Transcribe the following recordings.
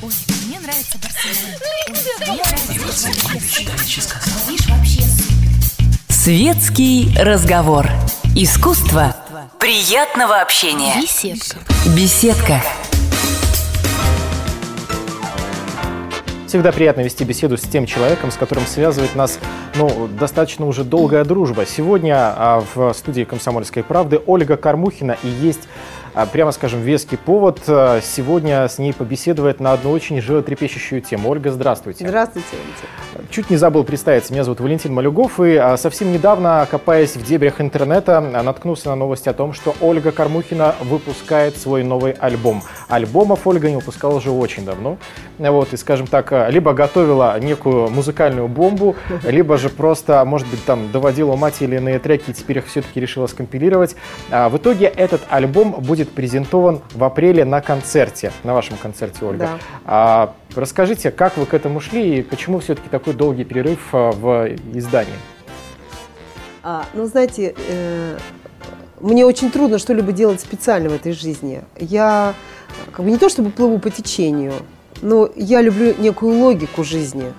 Ой, мне нравится Барселона. Ой, мне нравится Видишь, вообще супер. Светский разговор. Искусство приятного общения. Беседка. Беседка. Всегда приятно вести беседу с тем человеком, с которым связывает нас ну, достаточно уже долгая дружба. Сегодня а, в студии «Комсомольской правды» Ольга Кормухина и есть прямо скажем, веский повод а, сегодня с ней побеседовать на одну очень животрепещущую тему. Ольга, здравствуйте. Здравствуйте, Валентин. Чуть не забыл представиться. Меня зовут Валентин Малюгов. И а, совсем недавно, копаясь в дебрях интернета, наткнулся на новости о том, что Ольга Кормухина выпускает свой новый альбом. Альбомов Ольга не выпускала уже очень давно. Вот, и, скажем так, либо готовила некую музыкальную бомбу, либо же просто, может быть, там доводила мать или иные треки и теперь их все-таки решила скомпилировать. В итоге этот альбом будет будет презентован в апреле на концерте, на вашем концерте, Ольга. Да. А, расскажите, как вы к этому шли и почему все-таки такой долгий перерыв а, в издании? А, ну, знаете, э, мне очень трудно что-либо делать специально в этой жизни. Я как бы не то чтобы плыву по течению, но я люблю некую логику жизни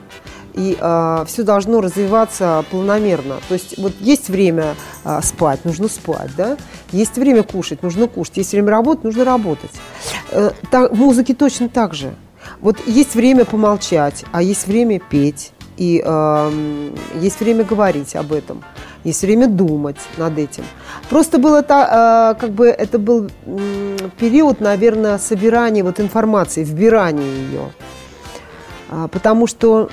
и э, все должно развиваться планомерно. То есть вот есть время э, спать, нужно спать, да? Есть время кушать, нужно кушать. Есть время работать, нужно работать. Э, так, в музыке точно так же. Вот есть время помолчать, а есть время петь, и э, есть время говорить об этом, есть время думать над этим. Просто было та, э, как бы это был э, период, наверное, собирания вот информации, вбирания ее, э, потому что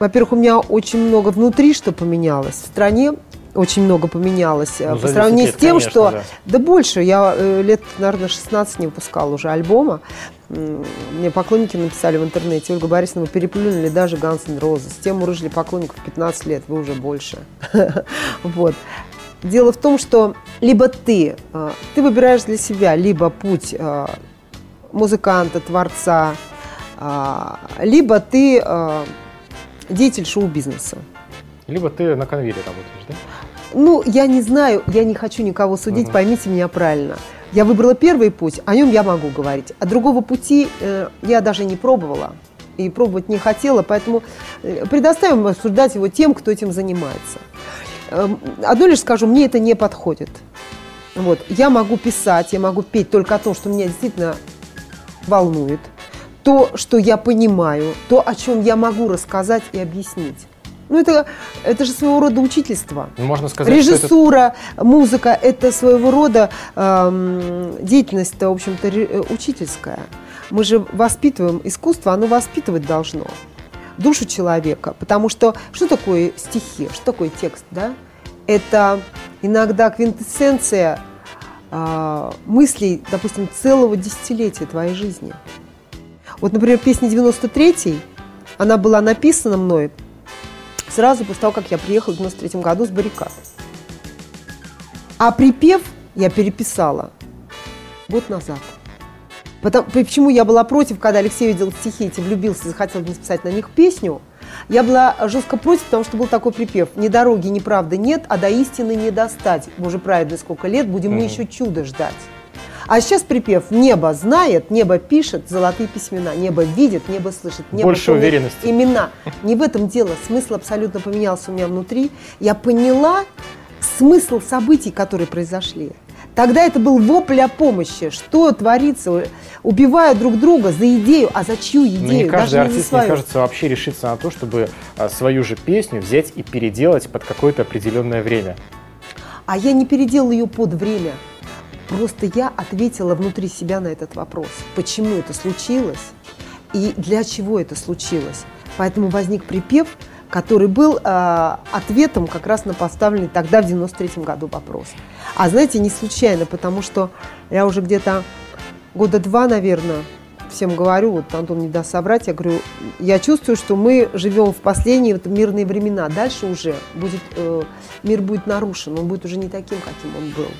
во-первых, у меня очень много внутри, что поменялось. В стране очень много поменялось ну, по сравнению лет, с тем, конечно, что... Да. да больше. Я э, лет, наверное, 16 не выпускала уже альбома. Мне поклонники написали в интернете, Ольга Борисовна, вы переплюнули даже Guns N' Roses. С тем урыжили поклонников 15 лет, вы уже больше. Вот. Дело в том, что либо ты, э, ты выбираешь для себя либо путь э, музыканта, творца, либо ты деятель шоу-бизнеса. Либо ты на конвейере работаешь, да? Ну, я не знаю, я не хочу никого судить, угу. поймите меня правильно. Я выбрала первый путь, о нем я могу говорить. А другого пути э, я даже не пробовала и пробовать не хотела, поэтому э, предоставим обсуждать его тем, кто этим занимается. Э, одно лишь скажу, мне это не подходит. Вот. Я могу писать, я могу петь только о том, что меня действительно волнует, то, что я понимаю, то, о чем я могу рассказать и объяснить. Ну, это, это же своего рода учительство. Ну, можно сказать, Режиссура, это... музыка – это своего рода э, деятельность, в общем-то, э, учительская. Мы же воспитываем искусство, оно воспитывать должно душу человека. Потому что что такое стихи, что такое текст, да? Это иногда квинтэссенция э, мыслей, допустим, целого десятилетия твоей жизни. Вот, например, песня 93-й, она была написана мной сразу после того, как я приехала в 93 году с баррикад. А припев я переписала год назад. Потому, почему я была против, когда Алексей увидел стихи эти, влюбился и захотел написать на них песню, я была жестко против, потому что был такой припев. «Ни дороги, ни правды нет, а до истины не достать. Боже праведный, сколько лет, будем мы еще чудо ждать». А сейчас припев «Небо знает, небо пишет золотые письмена, небо видит, небо слышит, небо Больше уверенности. имена». Не в этом дело. Смысл абсолютно поменялся у меня внутри. Я поняла смысл событий, которые произошли. Тогда это был вопль о помощи. Что творится? Убивая друг друга за идею, а за чью идею? Но не каждый Даже артист, не мне кажется, вообще решится на то, чтобы а, свою же песню взять и переделать под какое-то определенное время. А я не переделала ее под время. Просто я ответила внутри себя на этот вопрос, почему это случилось и для чего это случилось. Поэтому возник припев, который был э, ответом как раз на поставленный тогда в 93 году вопрос. А знаете, не случайно, потому что я уже где-то года два, наверное, всем говорю, вот Антон не даст соврать, я говорю, я чувствую, что мы живем в последние вот мирные времена. Дальше уже будет, э, мир будет нарушен, он будет уже не таким, каким он был.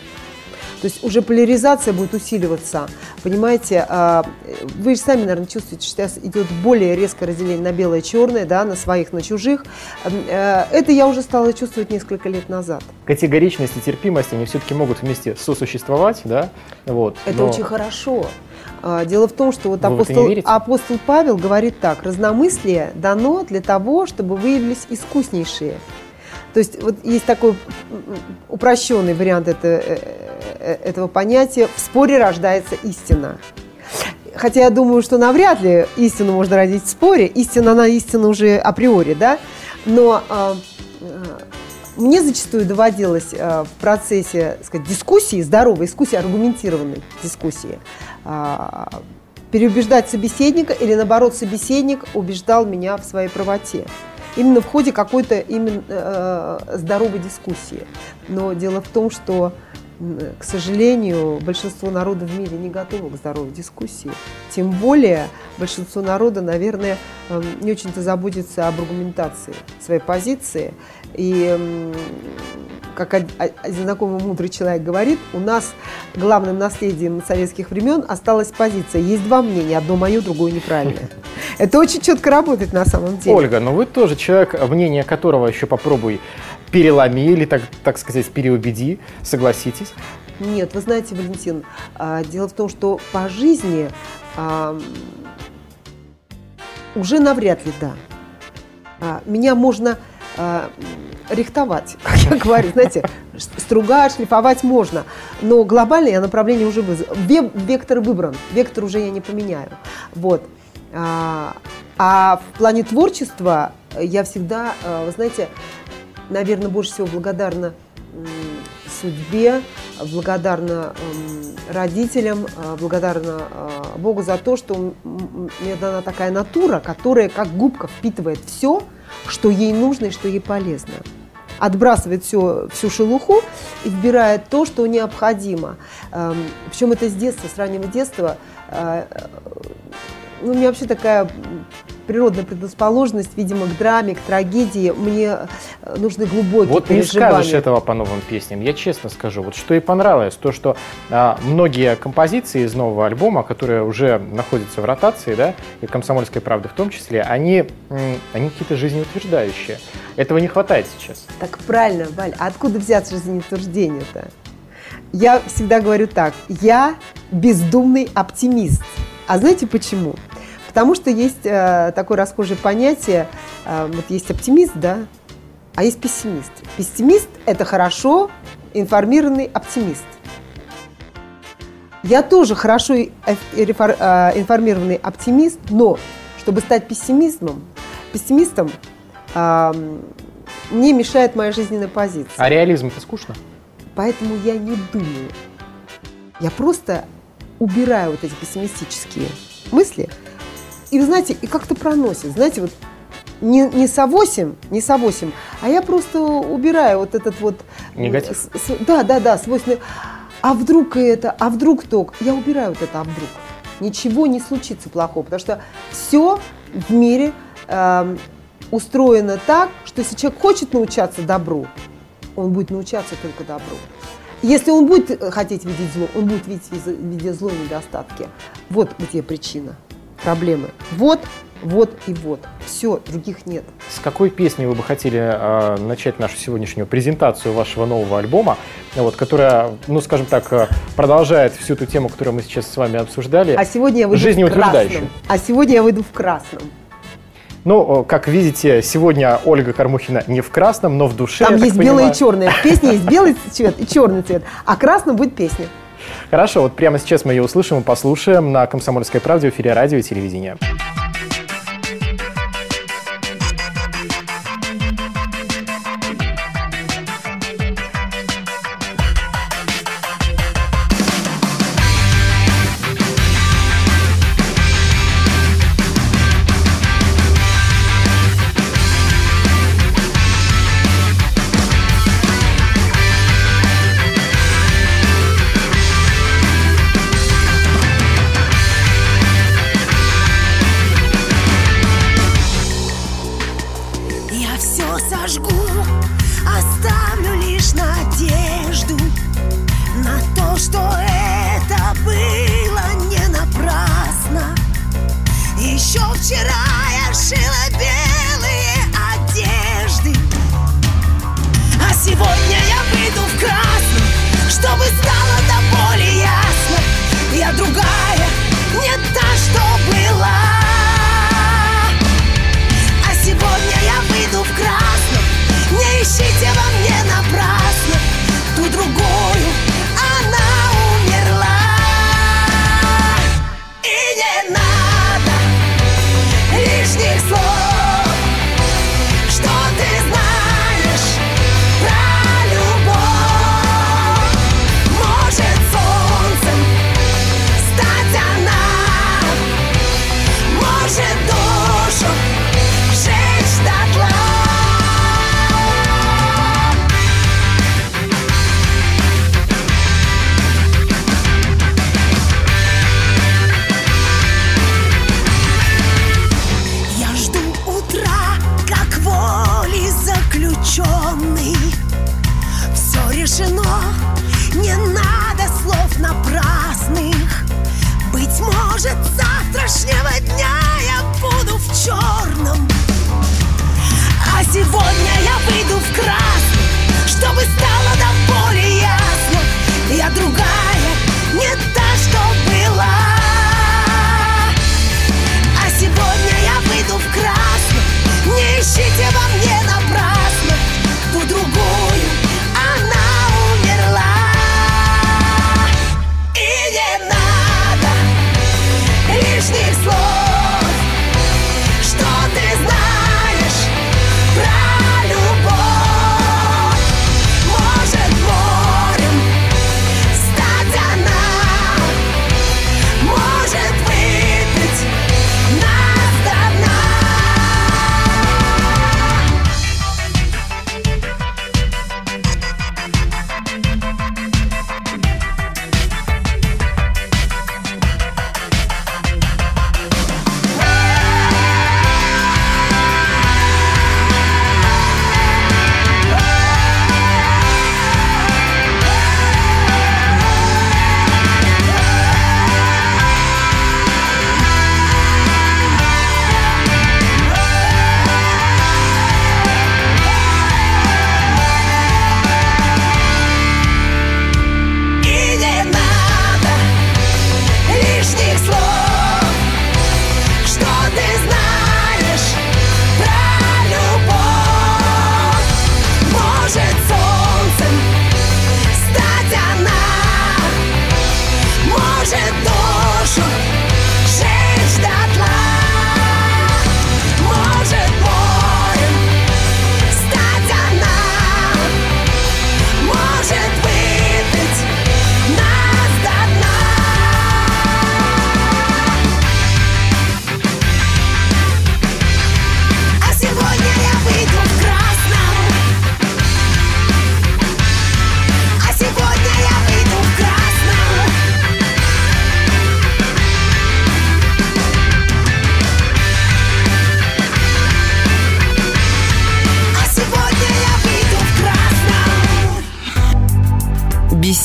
То есть уже поляризация будет усиливаться. Понимаете, а, вы же сами, наверное, чувствуете, что сейчас идет более резкое разделение на белое и черное, да, на своих, на чужих. Э, это я уже стала чувствовать несколько лет назад. Категоричность и терпимость, они все-таки могут вместе сосуществовать, да? Вот, Это но... очень хорошо. А, Дело в том, что вот Вы апостол, апостол Павел говорит так, разномыслие дано для того, чтобы выявились искуснейшие. То есть вот есть такой упрощенный вариант это- э, э, этого понятия «в споре рождается истина». Хотя я думаю, что навряд ли истину можно родить в споре. Истина, она истина уже априори, да? Но а, а, мне зачастую доводилось а, в процессе сказать, дискуссии, здоровой дискуссии, аргументированной дискуссии, а, переубеждать собеседника или, наоборот, собеседник убеждал меня в своей правоте. Именно в ходе какой-то именно э, здоровой дискуссии. Но дело в том, что, к сожалению, большинство народа в мире не готово к здоровой дискуссии. Тем более большинство народа, наверное, эм, не очень-то заботится об аргументации своей позиции. И, м, как один знакомый мудрый человек говорит, у нас главным наследием советских времен осталась позиция. Есть два мнения, одно мое, другое неправильное. Это очень четко работает на самом деле. Ольга, но вы тоже человек, мнение которого еще попробуй переломи или, так, так сказать, переубеди, согласитесь. Нет, вы знаете, Валентин, а, дело в том, что по жизни ам, уже навряд ли да. А, Меня можно м, рихтовать, как я говорю, знаете, стругать, шлифовать можно, но глобальное направление уже ве- вектор выбран, вектор уже я не поменяю. Вот. А, а в плане творчества я всегда, а, вы знаете, наверное, больше всего благодарна судьбе, благодарна м, родителям, а, благодарна Богу за то, что м, м, мне дана такая натура, которая как губка впитывает все, что ей нужно и что ей полезно. Отбрасывает все, всю шелуху и вбирает то, что необходимо. Причем это с детства, с раннего детства. А, э, Ну, у меня вообще такая природная предрасположенность, видимо, к драме, к трагедии. Мне э, нужны глубокие Вот не переживания. скажешь этого по новым песням, я честно скажу. Вот что и понравилось, то, что а, многие композиции из нового альбома, которые уже находятся в ротации, да, и «Комсомольской правды» в том числе, они, они какие-то жизнеутверждающие. Этого не хватает сейчас. Так правильно, Валь, а откуда взяться жизнеутверждение-то? Я всегда говорю так, я бездумный оптимист. А знаете почему? Потому что есть э, такое расхожее понятие, э, вот есть оптимист, да, а есть пессимист. Пессимист – это хорошо информированный оптимист. Я тоже хорошо э, э, информированный оптимист, но чтобы стать пессимизмом, пессимистом, ам, мне мешает моя жизненная позиция. А реализм это скучно? Поэтому я не думаю. Я просто убираю вот эти пессимистические мысли. И вы знаете, и как-то проносит. Знаете, вот не, не со 8, не со 8, а я просто убираю вот этот вот... Негатив. с- с- да, да, да, свойственный. А вдруг и это, а вдруг то? Я убираю вот это, а вдруг. Ничего не случится плохого, потому что все в мире эм, устроено так, что если человек хочет научаться добру, он будет научаться только добру. Если он будет э, хотеть видеть зло, он будет видеть видя зло недостатки. Вот где причина проблемы. Вот, вот и вот. Все, других нет. С какой песней вы бы хотели э, начать нашу сегодняшнюю презентацию вашего нового альбома, вот, которая, ну, скажем так, э, продолжает всю ту тему, которую мы сейчас с вами обсуждали? А сегодня я выйду в Жизнеутверждающую. красном. А сегодня я выйду в красном. Ну, как видите, сегодня Ольга Кормухина не в красном, но в душе. Там есть белый понимаю. и черный. В песне есть белый цвет и черный цвет, а красным будет песня. Хорошо, вот прямо сейчас мы ее услышим и послушаем на «Комсомольской правде» в эфире радио и телевидения.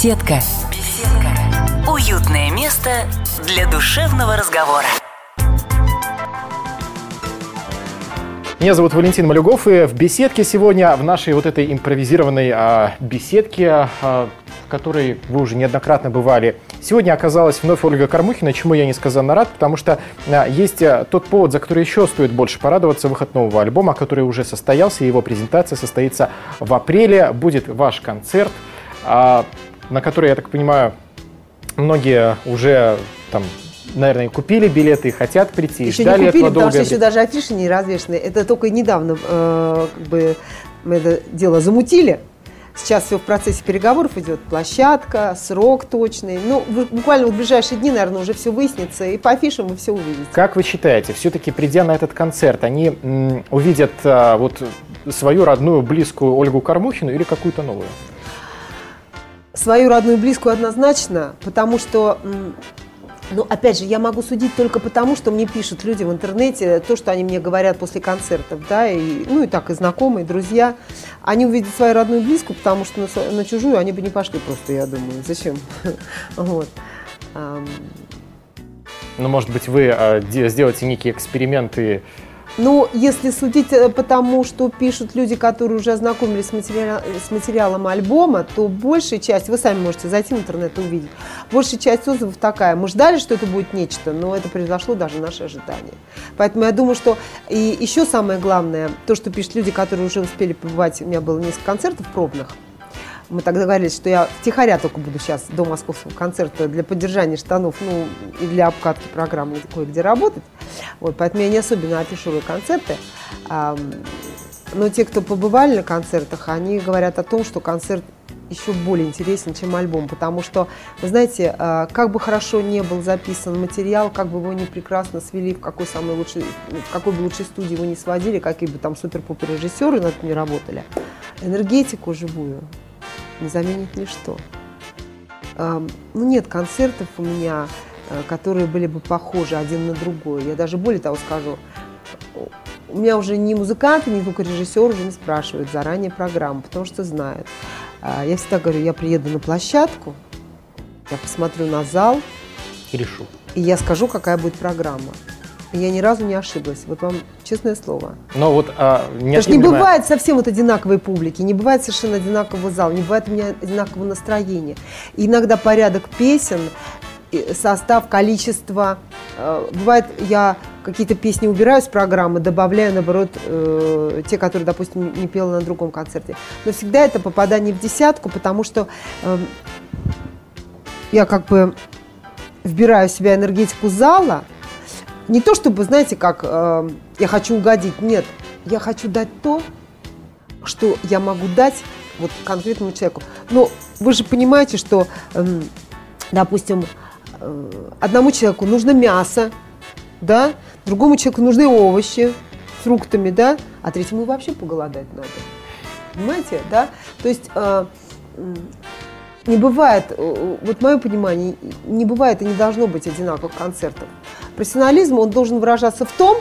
Беседка. Беседка. Уютное место для душевного разговора. Меня зовут Валентин Малюгов, и в беседке сегодня, в нашей вот этой импровизированной а, беседке, а, в которой вы уже неоднократно бывали, сегодня оказалась вновь Ольга Кормухина, чему я несказанно рад, потому что а, есть а, тот повод, за который еще стоит больше порадоваться, выход нового альбома, который уже состоялся, его презентация состоится в апреле, будет ваш концерт, а, на который, я так понимаю, многие уже там наверное, купили билеты и хотят прийти. Еще ждали не купили, потому что еще даже афиши не развешены. Это только недавно э, как бы мы это дело замутили. Сейчас все в процессе переговоров идет. Площадка, срок точный. Ну, буквально в ближайшие дни, наверное, уже все выяснится. И по афишам вы все увидите. Как вы считаете, все-таки придя на этот концерт, они м, увидят а, вот свою родную, близкую Ольгу Кормухину или какую-то новую? Свою родную и близкую однозначно, потому что, ну, опять же, я могу судить только потому, что мне пишут люди в интернете, то, что они мне говорят после концертов, да, и, ну, и так и знакомые, и друзья. Они увидят свою родную и близкую, потому что на, на чужую они бы не пошли просто, я думаю. Зачем? Вот. Ну, может быть, вы а, де- сделаете некие эксперименты Ну, если судить э, по тому, что пишут люди, которые уже ознакомились с, материал, с материалом альбома, то большая часть, вы сами можете зайти в интернет и увидеть, большая часть отзывов такая. Мы ждали, что это будет нечто, но это произошло даже наши ожидания. Поэтому я думаю, что и еще самое главное, то, что пишут люди, которые уже успели побывать, у меня было несколько концертов пробных, мы так договорились, что я втихаря только буду сейчас до московского концерта для поддержания штанов, ну, и для обкатки программы кое-где работать. Вот, поэтому я не особенно афиширую концерты. Но те, кто побывали на концертах, они говорят о том, что концерт еще более интересен, чем альбом, потому что, вы знаете, а, как бы хорошо не был записан материал, как бы его не прекрасно свели, в какой самой лучшей, в какой бы лучшей студии его не сводили, какие бы там супер-пупер режиссеры над не работали, энергетику живую не заменит ничто. Ну, нет концертов у меня, э, которые были бы похожи один на другой. Я даже более того скажу, у меня уже ни музыканты, ни звукорежиссер уже не спрашивают заранее программу, потому что знают. А, я всегда говорю, я приеду на площадку, я посмотрю на зал. И решу. И я скажу, какая будет программа. Я ни разу не ошиблась. Вот вам честное слово. Но вот а, Потому что не бывает совсем вот одинаковой публики, не бывает совершенно одинакового зала, не бывает у меня одинакового настроения. И иногда порядок песен, состав, количество. Э, бывает, я какие-то песни убираю с программы, добавляю, наоборот, э, те, которые, допустим, не пела на другом концерте. Но всегда это попадание в десятку, потому что э, я как бы вбираю в себя энергетику зала – не то чтобы, знаете, как э, я хочу угодить, нет, я хочу дать то, что я могу дать вот конкретному человеку. Но вы же понимаете, что, э, допустим, э, одному человеку нужно мясо, да, другому человеку нужны овощи, фруктами, да, а третьему вообще поголодать надо. Понимаете, да? То есть э, не бывает, э, вот мое понимание, не бывает и не должно быть одинаковых концертов. Профессионализм, он должен выражаться в том,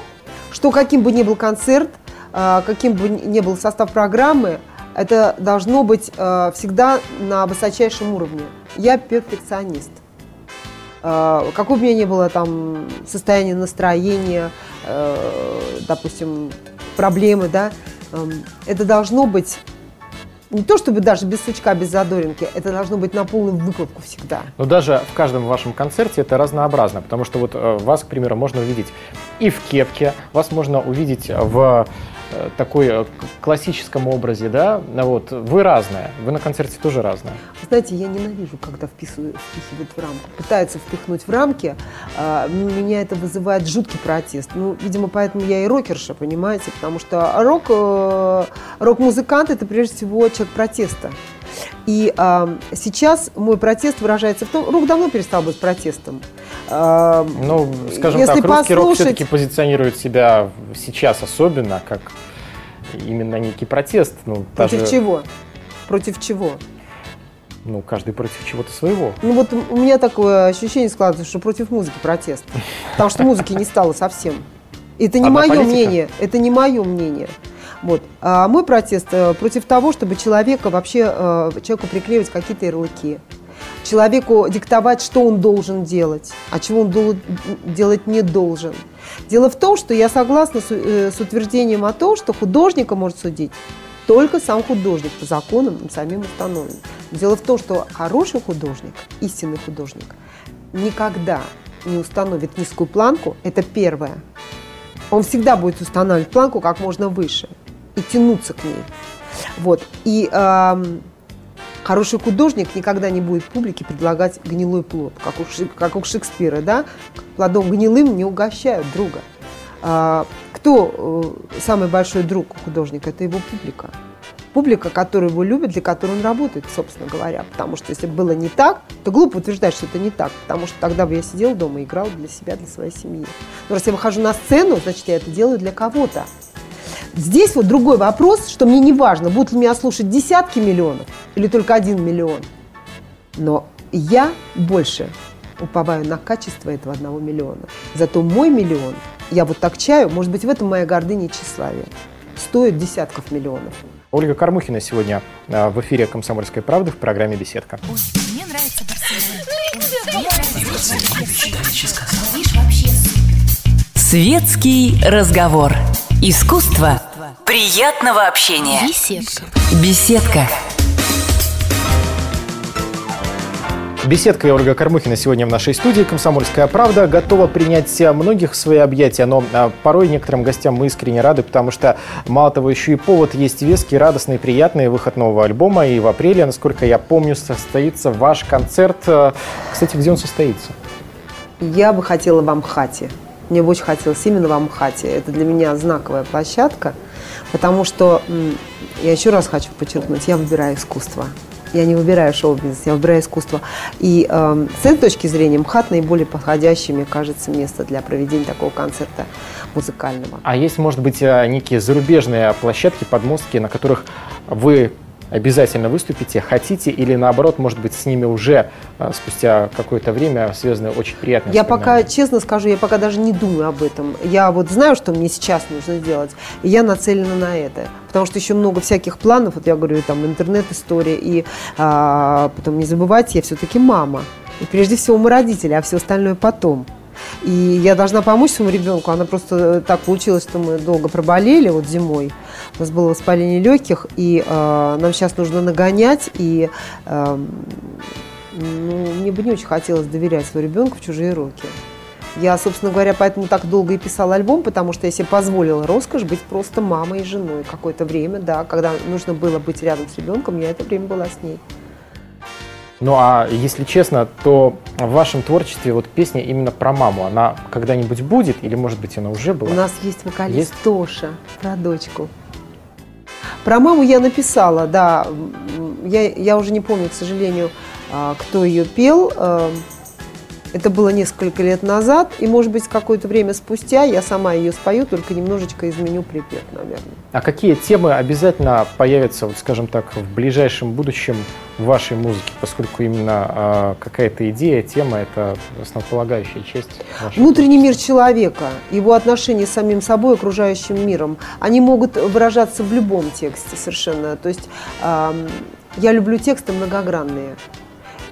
что каким бы ни был концерт, э, каким бы ни был состав программы, это должно быть э, всегда на высочайшем уровне. Я перфекционист. Какое бы у меня ни было там состояние настроения, допустим, проблемы, да, это должно быть не то чтобы даже без сучка, без задоринки, это должно быть на полную выкладку всегда. Но даже в каждом вашем концерте это разнообразно, потому что вот э, вас, к примеру, можно увидеть и в кепке, вас можно увидеть в э, такой э, классическом образе, да, вот, вы разная, вы на концерте тоже разная. Знаете, я ненавижу, когда вписывают, впихивают в рамку, пытаются впихнуть в рамки, а, меня это вызывает жуткий протест. Ну, видимо, поэтому я и рокерша, понимаете, потому что рок, рок-музыкант это прежде всего человек протеста. И а, сейчас мой протест выражается в том, рок давно перестал быть протестом. Ну, скажем Если так, русский послушать... рок все-таки позиционирует себя сейчас особенно как именно некий протест. Ну, Против даже... чего? Против чего? Ну, каждый против чего-то своего. Ну вот у меня такое ощущение складывается, что против музыки протест. Потому что музыки не стало совсем. Это не мое мнение. Это не мое мнение. Вот. А мой протест э, против того, чтобы человека вообще, э, человеку приклеивать какие-то ярлыки. Человеку диктовать, что он должен делать, а чего он делать не должен. Дело в том, что я согласна с, э, с утверждением о том, что художника может судить только сам художник по законам самим установлен. Дело в том, что хороший художник, истинный художник, никогда не установит низкую планку, это первое. Он всегда будет устанавливать планку как можно выше и тянуться к ней. Вот. И э, хороший художник никогда не будет публике предлагать гнилой плод, как у, как у Шекспира, да? Плодом гнилым не угощают друга. Э, кто э, самый большой друг художника? Это его публика. Публика, которую его любит, для которой он работает, собственно говоря. Потому что если бы было не так, то глупо утверждать, что это не так. Потому что тогда бы я сидел дома и играл для себя, для своей семьи. Но раз я выхожу на сцену, значит, я это делаю для кого-то. Здесь вот другой вопрос, что мне не важно, будут ли меня слушать десятки миллионов или только один миллион. Но я больше уповаю на качество этого одного миллиона. Зато мой миллион, я вот так чаю, может быть, в этом моя гордыня и тщеславие, стоит десятков миллионов. Ольга Кормухина сегодня а, в эфире «Комсомольской правды» в программе «Беседка». Ой, мне нравится Светский разговор. Искусство приятного общения. Беседка. Беседка. Беседка и Ольга Кормухина сегодня в нашей студии. «Комсомольская правда» готова принять многих в свои объятия, но а, порой некоторым гостям мы искренне рады, потому что, мало того, еще и повод есть веский, радостный, приятный выход нового альбома. И в апреле, насколько я помню, состоится ваш концерт. А, Кстати, где он состоится? Я бы хотела в Амхате. Мне бы очень хотелось именно в Амхате. Это для меня знаковая площадка, потому что, я еще раз хочу подчеркнуть, я выбираю искусство. Я не выбираю шоу-бизнес, я выбираю искусство. И эм, с этой точки зрения МХАТ наиболее подходящее, мне кажется, место для проведения такого концерта музыкального. А есть, может быть, а, некие зарубежные площадки, подмостки, на которых вы обязательно выступите, хотите, или наоборот, может быть, с ними уже а, спустя какое-то время связаны очень приятные Я пока, честно скажу, я пока даже не думаю об этом. Я вот знаю, что мне сейчас нужно сделать, и я нацелена на это. Потому что еще много всяких планов, вот я говорю, там интернет-история, и а, потом не забывайте, я все-таки мама. И прежде всего мы родители, а все остальное потом. И я должна помочь своему ребенку. Она просто так получилось, что мы долго проболели вот зимой. У нас было воспаление легких, и э, нам сейчас нужно нагонять. И э, ну, мне бы не очень хотелось доверять своему ребенку в чужие руки. Я, собственно говоря, поэтому так долго и писала альбом, потому что я себе позволила роскошь быть просто мамой и женой какое-то время, да, когда нужно было быть рядом с ребенком, я это время была с ней. Ну а если честно, то в вашем творчестве вот песня именно про маму, она когда-нибудь будет или может быть она уже была? У нас есть вокалист Есть? Тоша про дочку. Про маму я написала, да. Я, я уже не помню, к сожалению, а, кто ее пел. Это было несколько лет назад, и, может быть, какое-то время спустя я сама ее спою, только немножечко изменю припев, наверное. А какие темы обязательно появятся, вот скажем так, в ближайшем будущем в вашей музыке, поскольку именно а, какая-то идея, тема – это основополагающая часть Внутренний мир человека, его отношения с самим собой, окружающим миром, они могут выражаться в любом тексте совершенно. То есть ам, я люблю тексты многогранные.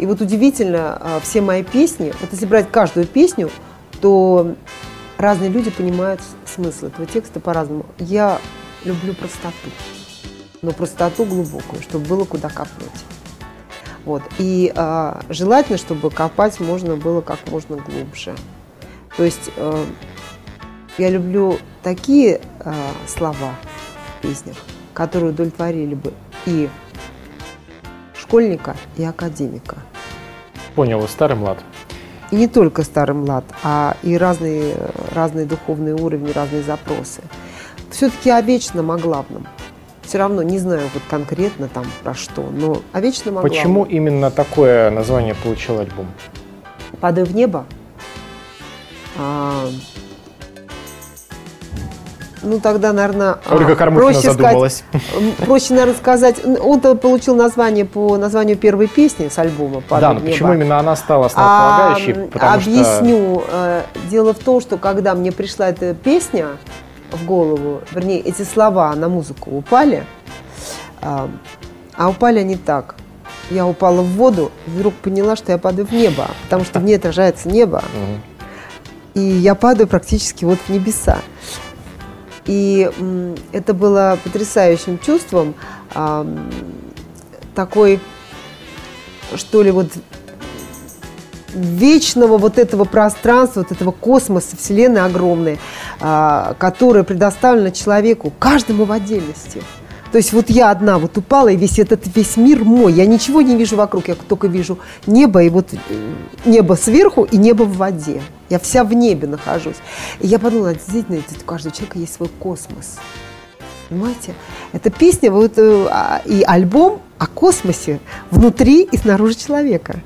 И вот удивительно, а, все мои песни, вот если брать каждую песню, то разные люди понимают смысл этого текста по-разному. Я люблю простоту, но простоту глубокую, чтобы было куда копнуть. Вот. И а, желательно, чтобы копать можно было как можно глубже. То есть э, я люблю такие э, слова в песнях, которые удовлетворили бы и школьника, и академика. Понял, старый млад. И не только старый млад, а и разные, разные духовные уровни, разные запросы. Все-таки о вечном, о главном. Все равно не знаю вот конкретно там про что, но о вечном, о Почему главном. именно такое название получил альбом? «Падаю в небо». А, ну, тогда, наверное, Ольга Кормухина задумалась. проще, наверное, сказать, он-то получил название по названию первой песни с альбома Да, «Падаю но небо». почему именно она стала А, основополагающей? м, Потому что- объясню. Э, Дело в том, что когда мне пришла эта песня в голову, вернее, эти слова на музыку упали, а а упали они так. Я упала в воду вдруг поняла, что я падаю в небо, потому что в ней отражается небо, и я падаю практически вот в небеса. И это было потрясающим чувством, такой, что ли, вот вечного вот этого пространства, вот этого космоса, вселенной огромной, а, которая предоставлена человеку, каждому в отдельности. То есть вот я одна вот упала, и весь этот весь мир мой. Я ничего не вижу вокруг, я только вижу небо, и вот э, небо сверху, и небо в воде. Я вся в небе нахожусь. И я подумала, действительно, у каждого человека есть свой космос. Понимаете? Это песня вот, э, а, и альбом о космосе внутри и снаружи человека.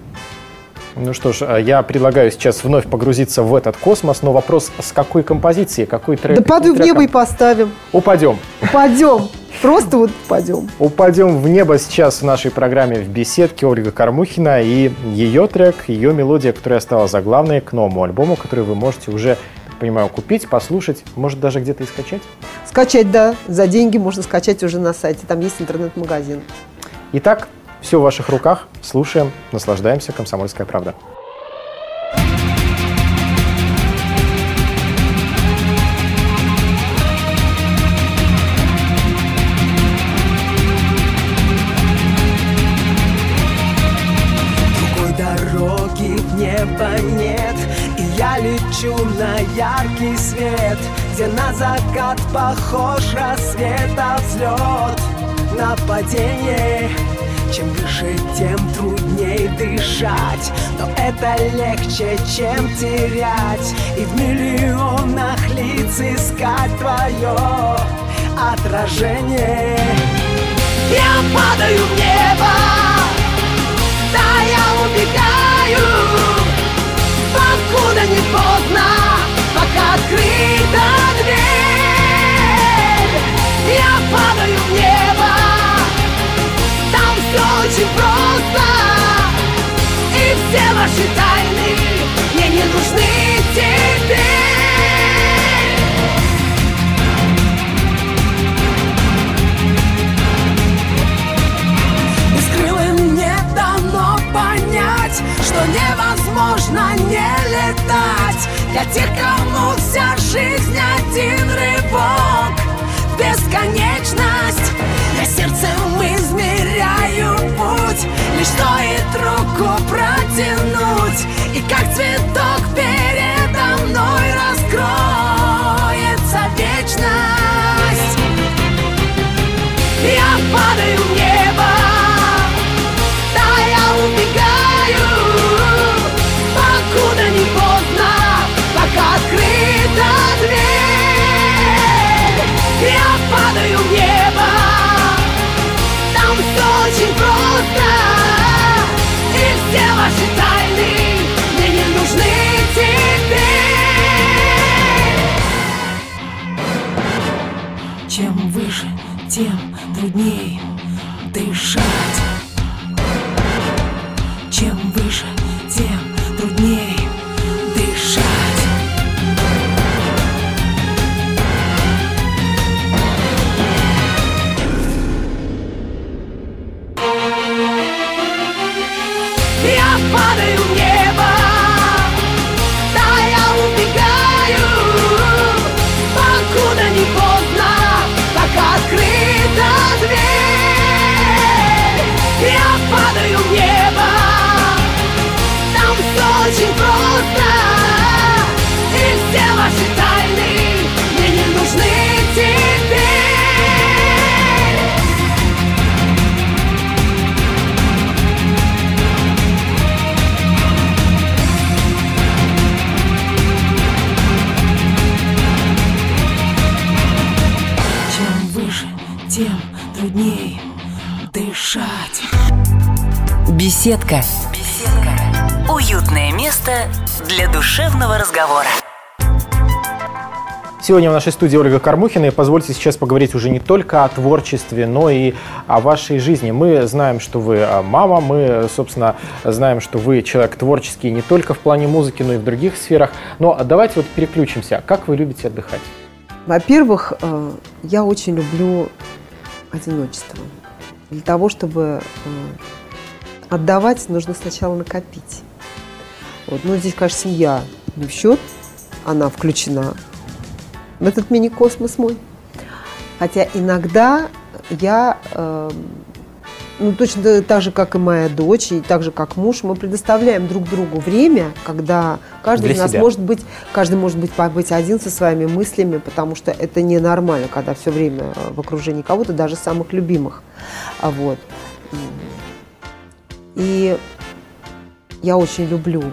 Ну что ж, а я предлагаю сейчас вновь погрузиться в этот космос, но вопрос, с какой композиции, какой трек? да падаю в небо и поставим. Упадем. Упадем. Просто вот упадем. Упадем в небо сейчас в нашей программе в беседке Ольга Кормухина и ее трек, ее мелодия, которая стала заглавной к новому альбому, который вы можете уже, понимаю, купить, послушать, может даже где-то и скачать. Скачать, да, за деньги можно скачать уже на сайте. Там есть интернет-магазин. Итак, все в ваших руках. Слушаем, наслаждаемся. Комсомольская правда. Закат похож рассвета взлет Нападение. Чем выше, тем трудней дышать. Но это легче, чем терять. И в миллионах лиц искать твое отражение. Я падаю в небо. Да, я убегаю. Покуда не поздно тех, кому вся жизнь один рывок. Бесконечность. Я сердцем измеряю путь, лишь стоит руку протянуть. И как цветок выше, тем труднее дышать. Беседка. Беседка. Уютное место для душевного разговора. Сегодня в нашей студии Ольга Кормухина, и позвольте сейчас поговорить уже не только о творчестве, но и о вашей жизни. Мы знаем, что вы а, мама, мы, собственно, знаем, что вы человек творческий не только в плане музыки, но и в других сферах. Но давайте вот переключимся. Как вы любите отдыхать? Во-первых, э, я очень люблю одиночество. Для того, чтобы э, отдавать, нужно сначала накопить. Вот. Ну, здесь, конечно, семья не в счет, она включена в этот мини-космос мой. Хотя иногда я, э, ну, точно так же, как и моя дочь, и так же, как муж, мы предоставляем друг другу время, когда каждый Для из нас себя. может быть, каждый может быть побыть один со своими мыслями, потому что это ненормально, когда все время в окружении кого-то, даже самых любимых. А вот. И я очень люблю,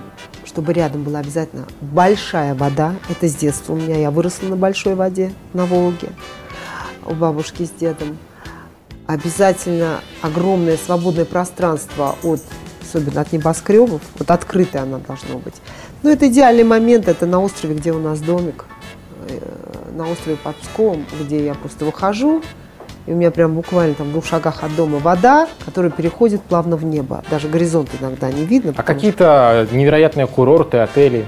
чтобы рядом была обязательно большая вода. Это с детства у меня. Я выросла на большой воде на Волге у бабушки с дедом. Обязательно огромное свободное пространство от, особенно от небоскребов, вот открытое оно должно быть. Ну, это идеальный момент, это на острове, где у нас домик, э, на острове под Псковом, где я просто выхожу, и у меня прям буквально там в двух шагах от дома вода, которая переходит плавно в небо. Даже горизонт иногда не видно. А потому что- какие-то невероятные курорты, отели?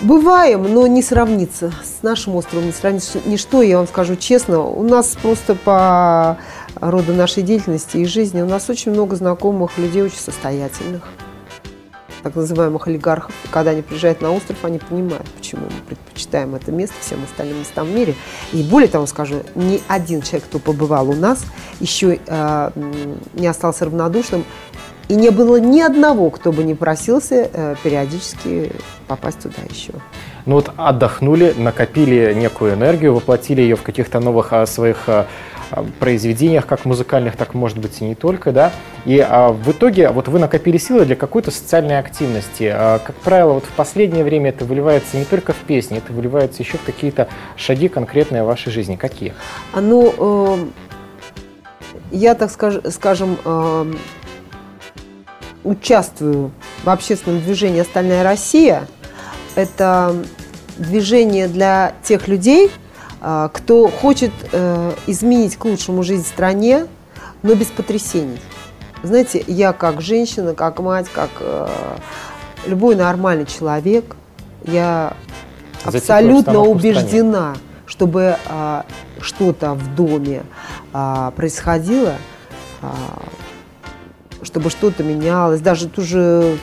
Бываем, но не сравнится. С нашим островом не сравнится ничто, я вам скажу честно. У нас просто по роду нашей деятельности и жизни, у нас очень много знакомых людей, очень состоятельных, так называемых олигархов. Когда они приезжают на остров, они понимают, почему мы предпочитаем это место всем остальным местам в мире. И более того скажу, ни один человек, кто побывал у нас, еще э, не остался равнодушным. И не было ни одного, кто бы не просился э, периодически попасть туда еще. ну вот отдохнули, накопили некую энергию, воплотили ее в каких-то новых а, своих а, произведениях, как музыкальных, так может быть и не только, да. И а, в итоге вот вы накопили силы для какой-то социальной активности. А, как правило, вот в последнее время это выливается не только в песни, это выливается еще в какие-то шаги конкретные в вашей жизни. Какие? А, ну, э, я, так скаж, скажем, э, участвую в общественном движении «Остальная Россия». Это движение для тех людей, а, кто хочет э, изменить к лучшему жизнь в стране, но без потрясений. Знаете, я как женщина, как мать, как э, любой нормальный человек, я абсолютно убеждена, чтобы а, что-то в доме а, происходило, чтобы что-то менялось, даже ту же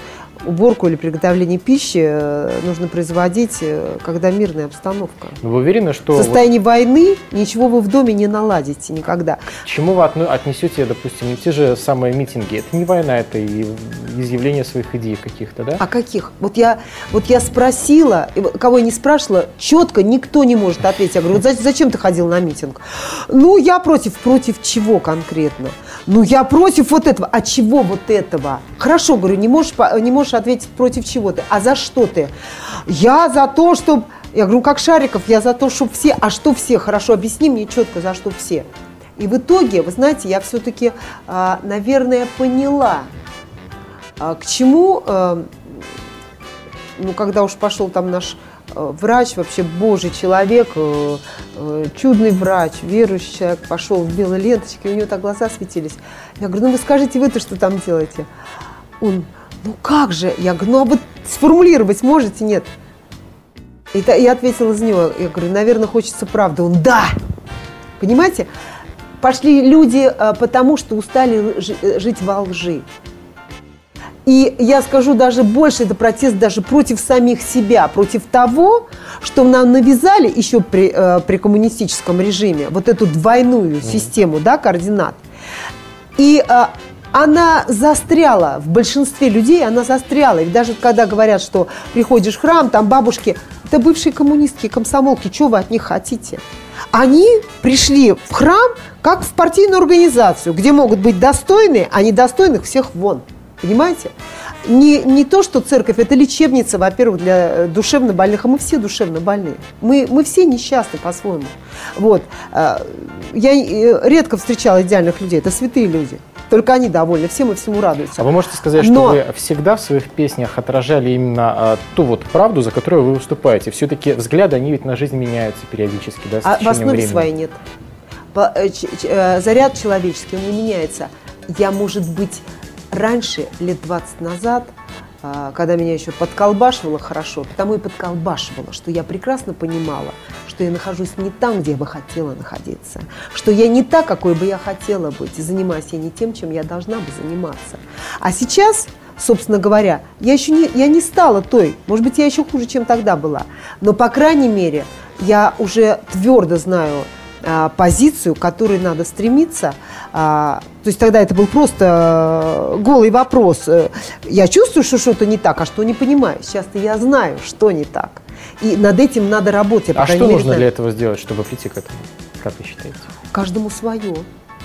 уборку или приготовление пищи э, нужно производить, э, когда мирная обстановка. Но вы уверены, что... В состоянии вот... войны ничего вы в доме не наладите никогда. К чему вы отнесете, допустим, те же самые митинги? Это не война, это и изъявление своих идей каких-то, да? А каких? Вот я, вот я спросила, кого я не спрашивала, четко никто не может ответить. Я говорю, вот зачем ты ходил на митинг? Ну, я против. Против чего конкретно? Ну, я против вот этого. А чего вот этого? Хорошо, говорю, не можешь, не можешь ответить против чего ты. А за что ты? Я за то, чтобы... Я говорю, как Шариков, я за то, чтобы все... А что все? Хорошо, объясни мне четко, за что все. И в итоге, вы знаете, я все-таки, а, наверное, поняла, а, к чему, а, ну, когда уж пошел там наш врач, вообще божий человек, э, э, чудный врач, верующий человек, пошел в белой ленточке, у него так глаза светились. Я говорю, ну вы скажите, вы-то что там делаете? Он, ну как же? Я говорю, ну а вы сформулировать можете? Нет. И я ответила из него, я говорю, наверное, хочется правды. Он, да! Понимаете? Пошли люди потому, что устали жить во лжи. И я скажу даже больше, это протест даже против самих себя, против того, что нам навязали еще при, э, при коммунистическом режиме, вот эту двойную систему да, координат. И э, она застряла в большинстве людей, она застряла. И даже когда говорят, что приходишь в храм, там бабушки, это бывшие коммунистки, комсомолки, что вы от них хотите? Они пришли в храм как в партийную организацию, где могут быть достойные, а недостойных всех вон. Понимаете? Не, не то, что церковь, это лечебница, во-первых, для э, душевно больных, а мы все душевно больны. Мы, мы все несчастны по-своему. Вот. Э, я э, редко встречала идеальных людей, это святые люди. Только они довольны, все мы всему радуются. А вы можете сказать, что Но... вы всегда в своих песнях отражали именно а, ту вот правду, за которую вы выступаете? Все-таки взгляды, они ведь на жизнь меняются периодически, да, с а в основе времени. своей нет. Э, э, заряд человеческий, он не меняется. Я, может быть, Раньше, лет 20 назад, когда меня еще подколбашивало хорошо, потому и подколбашивало, что я прекрасно понимала, что я нахожусь не там, где я бы хотела находиться, что я не та, какой бы я хотела быть, и занимаюсь я не тем, чем я должна бы заниматься. А сейчас, собственно говоря, я еще не, я не стала той, может быть, я еще хуже, чем тогда была, но, по крайней мере, я уже твердо знаю, а, позицию, к которой надо стремиться. А, то есть тогда это был просто э, голый вопрос. Э, я чувствую, что что-то не так, а что не понимаю. Сейчас-то я знаю, что не так. И над этим надо работать. А что мере, нужно для этого сделать, чтобы прийти к этому? Как вы считаете? Каждому свое.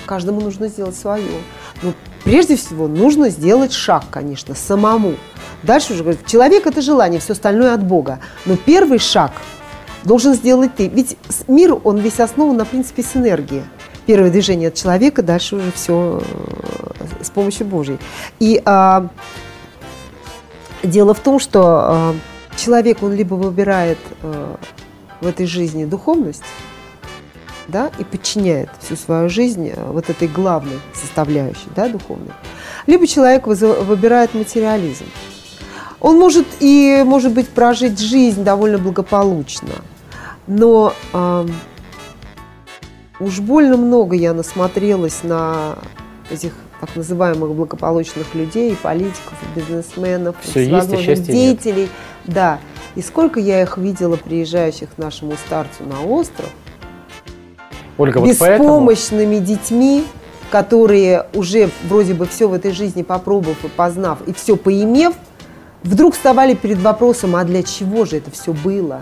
Каждому нужно сделать свое. Но прежде всего нужно сделать шаг, конечно, самому. Дальше уже говорит, человек – это желание, все остальное от Бога. Но первый шаг – должен сделать ты. Ведь мир, он весь основан на принципе синергии. Первое движение от человека, дальше уже все э, с помощью Божьей. И а, дело в том, что а, человек, он либо выбирает а, в этой жизни духовность, да, и подчиняет всю свою жизнь вот этой главной составляющей, да, духовной, либо человек выбирает материализм. Он может и, может быть, прожить жизнь довольно благополучно – но э, уж больно много я насмотрелась на этих так называемых благополучных людей, политиков, бизнесменов, Все есть, деятелей. Нет. Да. И сколько я их видела, приезжающих к нашему старцу на остров, Ольга, беспомощными вот детьми, которые уже вроде бы все в этой жизни попробовав и познав, и все поимев, вдруг вставали перед вопросом, а для чего же это все было?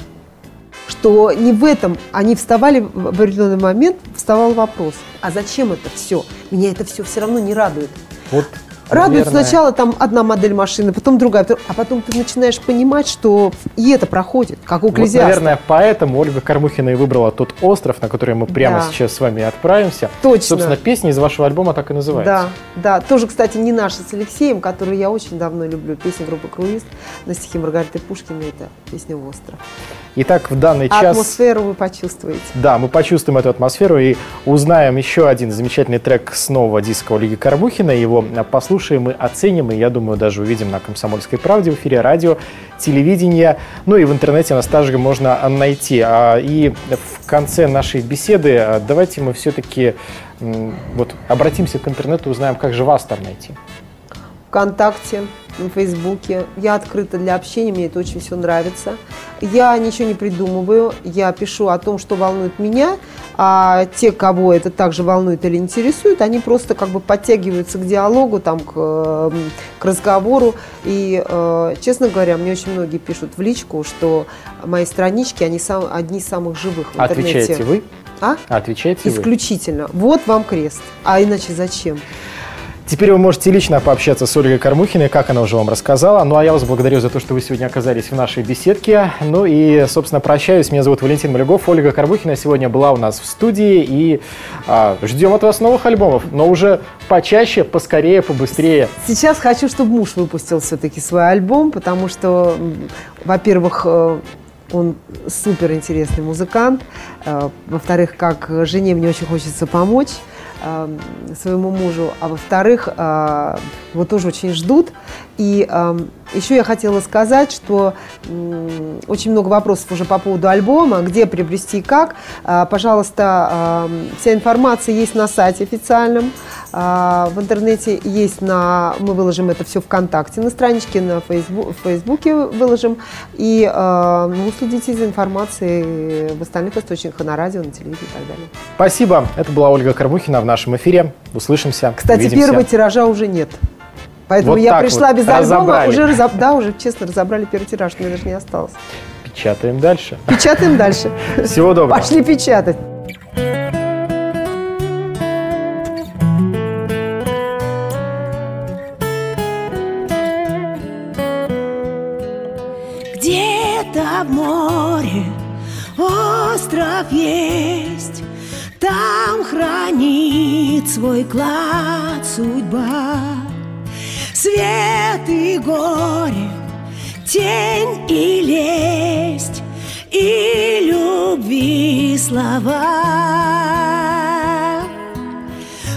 Что не в этом, они вставали в определенный момент, вставал вопрос, а зачем это все? Меня это все все равно не радует. Вот Радует наверное, сначала там одна модель машины, потом другая, а потом ты начинаешь понимать, что и это проходит, как у Вот, наверное, поэтому Ольга Кормухина и выбрала тот остров, на который мы прямо Да. сейчас с вами отправимся. Точно. Собственно, песня из вашего альбома так и называется. Да, да. Тоже, кстати, не наша с Алексеем, которую я очень давно люблю. Песня группы «Круиз» на стихи Маргариты Пушкина. Это песня «Остров». Итак, в данный А час... атмосферу вы почувствуете. Да, мы почувствуем эту атмосферу и узнаем еще один замечательный трек с нового диска Ольги Карбухиной. Его послушаем и оценим, и, я думаю, даже увидим на «Комсомольской правде» в эфире радио, телевидения. Ну и в интернете нас также можно найти. А, И в конце нашей беседы а, давайте мы все-таки вот обратимся к интернету, узнаем, как же вас там найти. ВКонтакте, на Фейсбуке. Я открыта для общения, мне это очень все нравится. Я ничего не придумываю, я пишу о том, что волнует меня, а те, кого это также волнует или интересует, они просто как бы подтягиваются к диалогу, там, к, э, к разговору. И, э, честно говоря, мне очень многие пишут в личку, что мои странички, они сам, одни из самых живых в интернете. Отвечаете вы? А? Отвечаете вы? Исключительно. Вот вам крест. А иначе зачем? Теперь вы можете лично пообщаться с Ольгой Кормухиной, как она уже вам рассказала. Ну а я вас благодарю за то, что вы сегодня оказались в нашей беседке. Ну и, собственно, прощаюсь. Меня зовут Валентин Малюгов. Ольга Кормухина сегодня была у нас в студии. И а, ждем от вас новых альбомов. Но уже почаще, поскорее, побыстрее. Сейчас хочу, чтобы муж выпустил все-таки свой альбом, потому что, во-первых, э, он супер интересный музыкант. Э, Во-вторых, как жене мне очень хочется помочь своему мужу. А во-вторых, э, его тоже очень ждут. И э, еще я хотела сказать, что очень много вопросов уже по поводу альбома, где приобрести и как. А, Пожалуйста, э, вся информация есть на сайте официальном. А, В интернете есть на... Мы выложим это все ВКонтакте, на страничке, на Фейсбу- в Фейсбуке выложим. И ну, следите за информацией в остальных источниках, на радио, на телевидении и так далее. Спасибо. Это была Ольга Кормухина в нашем эфире. Услышимся. Кстати, увидимся. первого тиража уже нет. Поэтому Вот я так пришла вот без альбома, уже разоб- да, уже честно разобрали первый тираж, мне даже не осталось. Печатаем дальше. Печатаем дальше. Всего доброго. Пошли печатать. Где-то в море остров есть, Там хранит свой клад судьба. Свет и горе, тень и лесть, И любви слова.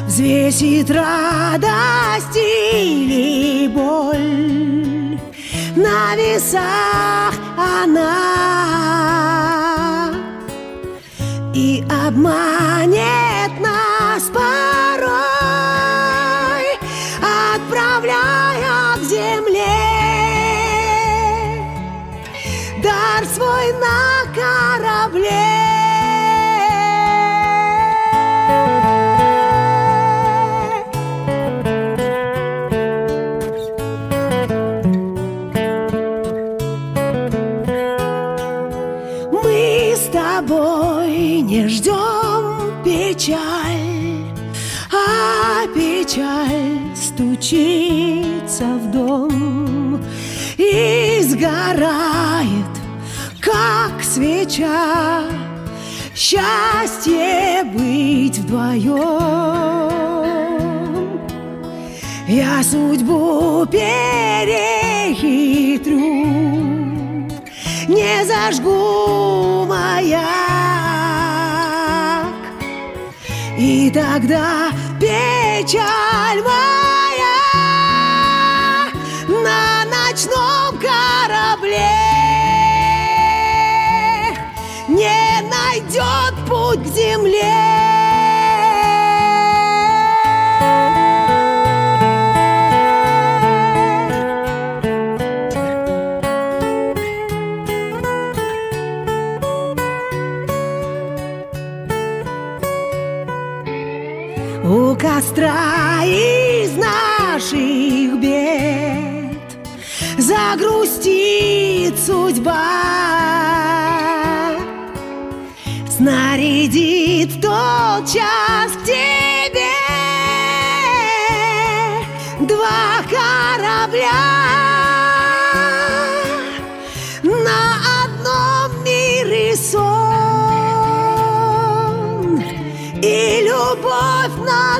Взвесит радость или боль На весах она И обманет свеча. Счастье быть вдвоем. Я судьбу перехитрю, не зажгу маяк. И тогда печаль моя к земле.